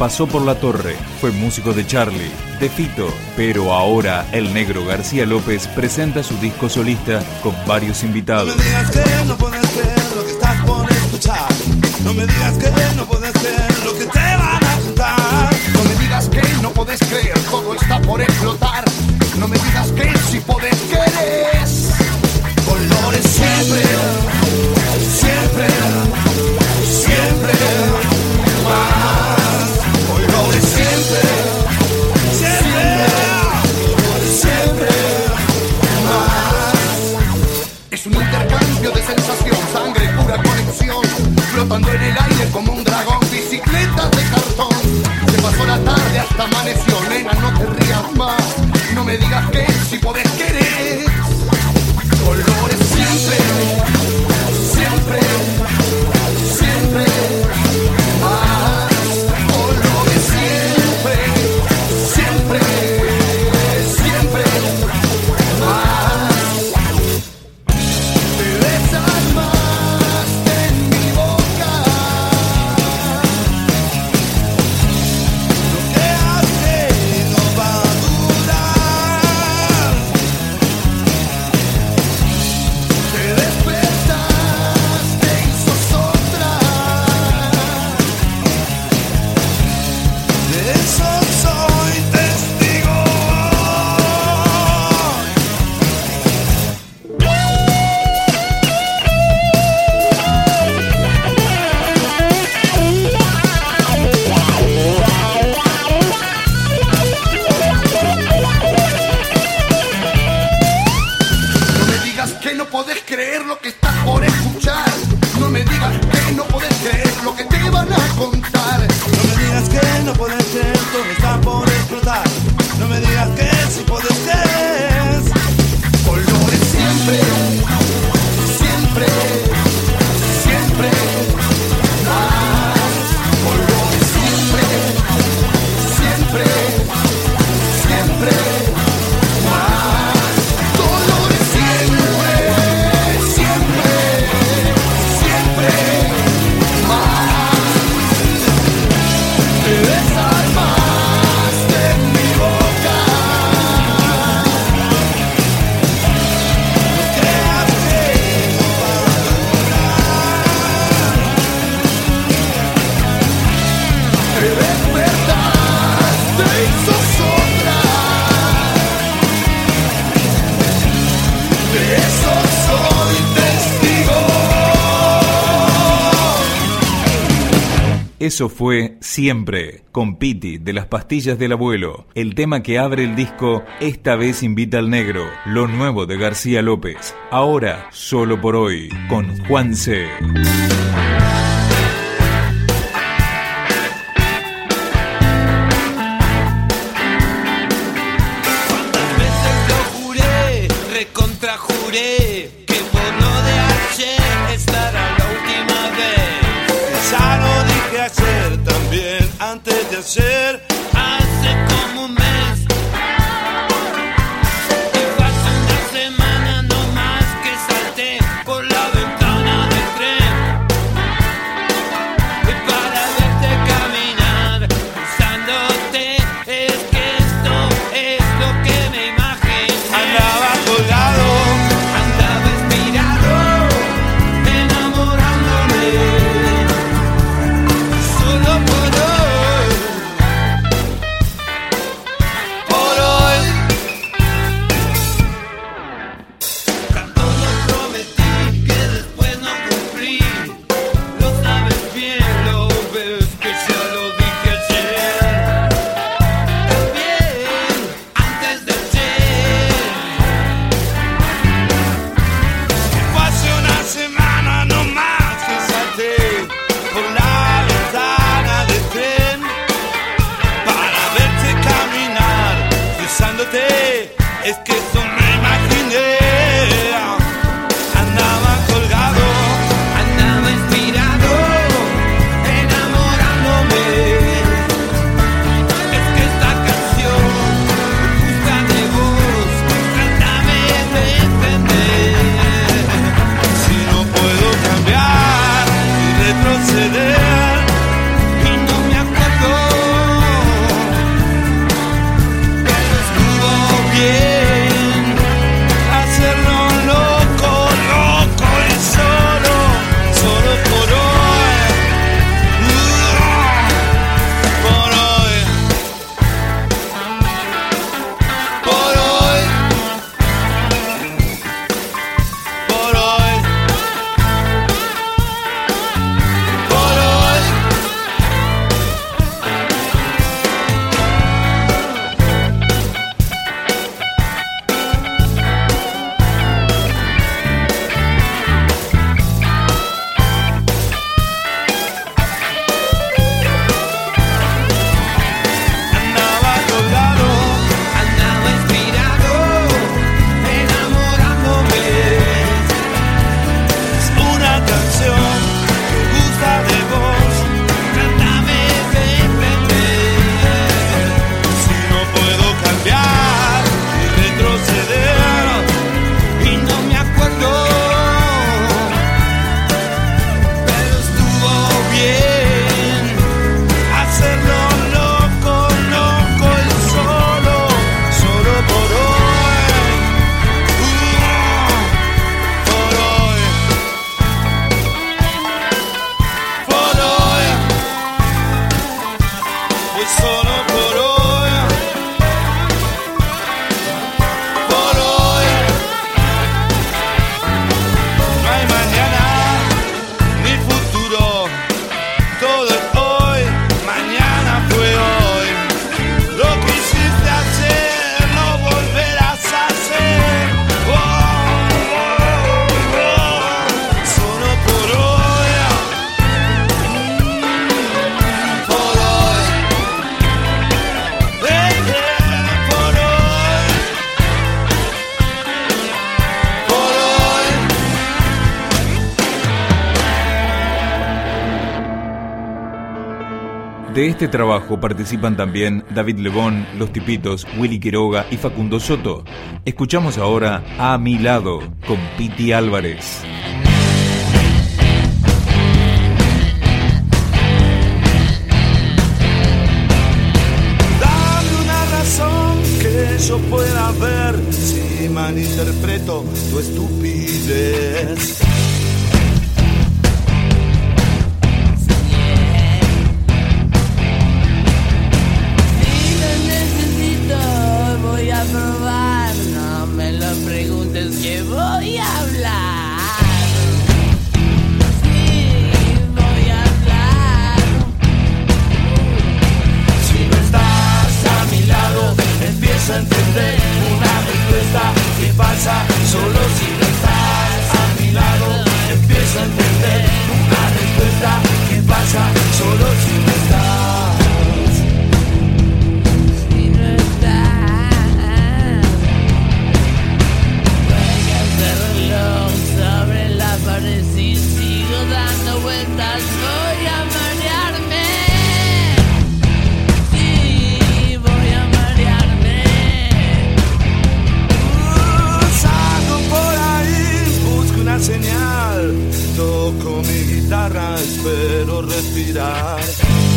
Pasó por la torre, fue músico de Charlie, de Fito, pero ahora el negro García López presenta su disco solista con varios invitados. No me digas que no puedes creer lo que estás por escuchar. No me digas que no puedes creer lo que te van a contar. No me digas que no puedes creer, todo está por explotar. Tarde hasta amaneció, nena, no te rías más. No me digas que si podés Eso fue Siempre, con Piti de las pastillas del abuelo, el tema que abre el disco Esta vez invita al negro, lo nuevo de García López. Ahora, solo por hoy, con Juan sonu bırak. De este trabajo participan también David Lebón, Los Tipitos, Willy Quiroga y Facundo Soto. Escuchamos ahora A mi lado con Piti Álvarez. Yo pueda ver si malinterpreto tu estupidez. ciudad.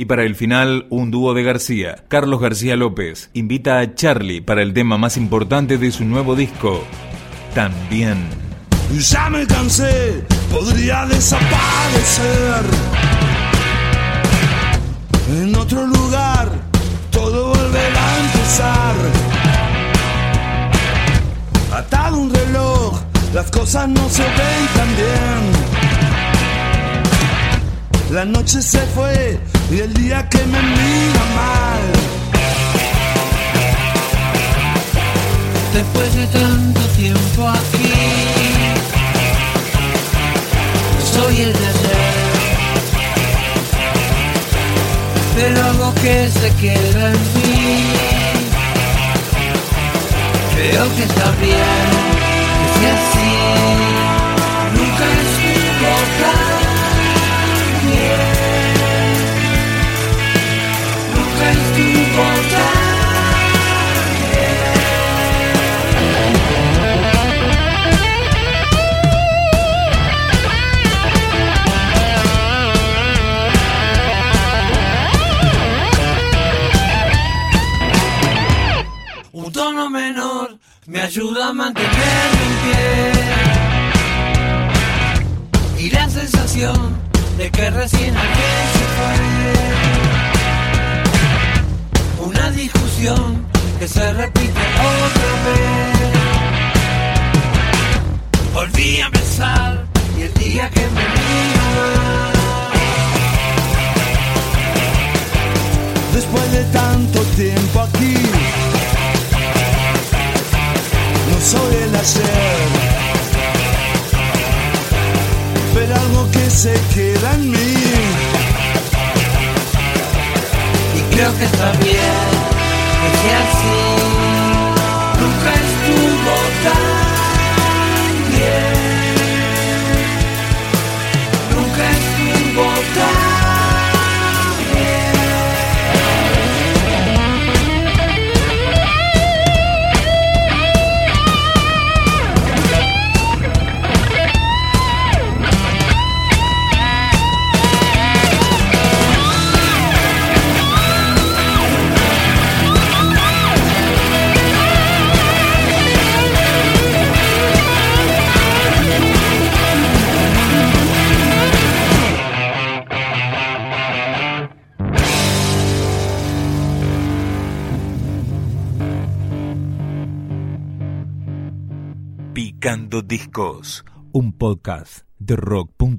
Y para el final, un dúo de García. Carlos García López invita a Charlie para el tema más importante de su nuevo disco. También. Ya me cansé, podría desaparecer. En otro lugar, todo volverá a empezar. Atado un reloj, las cosas no se ven tan bien. La noche se fue y el día que me mira mal. Después de tanto tiempo aquí, soy el de ayer. Pero algo que se queda en mí, creo que está bien, así. Me ayuda a mantenerme en pie. Y la sensación de que recién alguien se fue. Una discusión que se repite otra vez. Picando Discos, un podcast de rock.com.ar.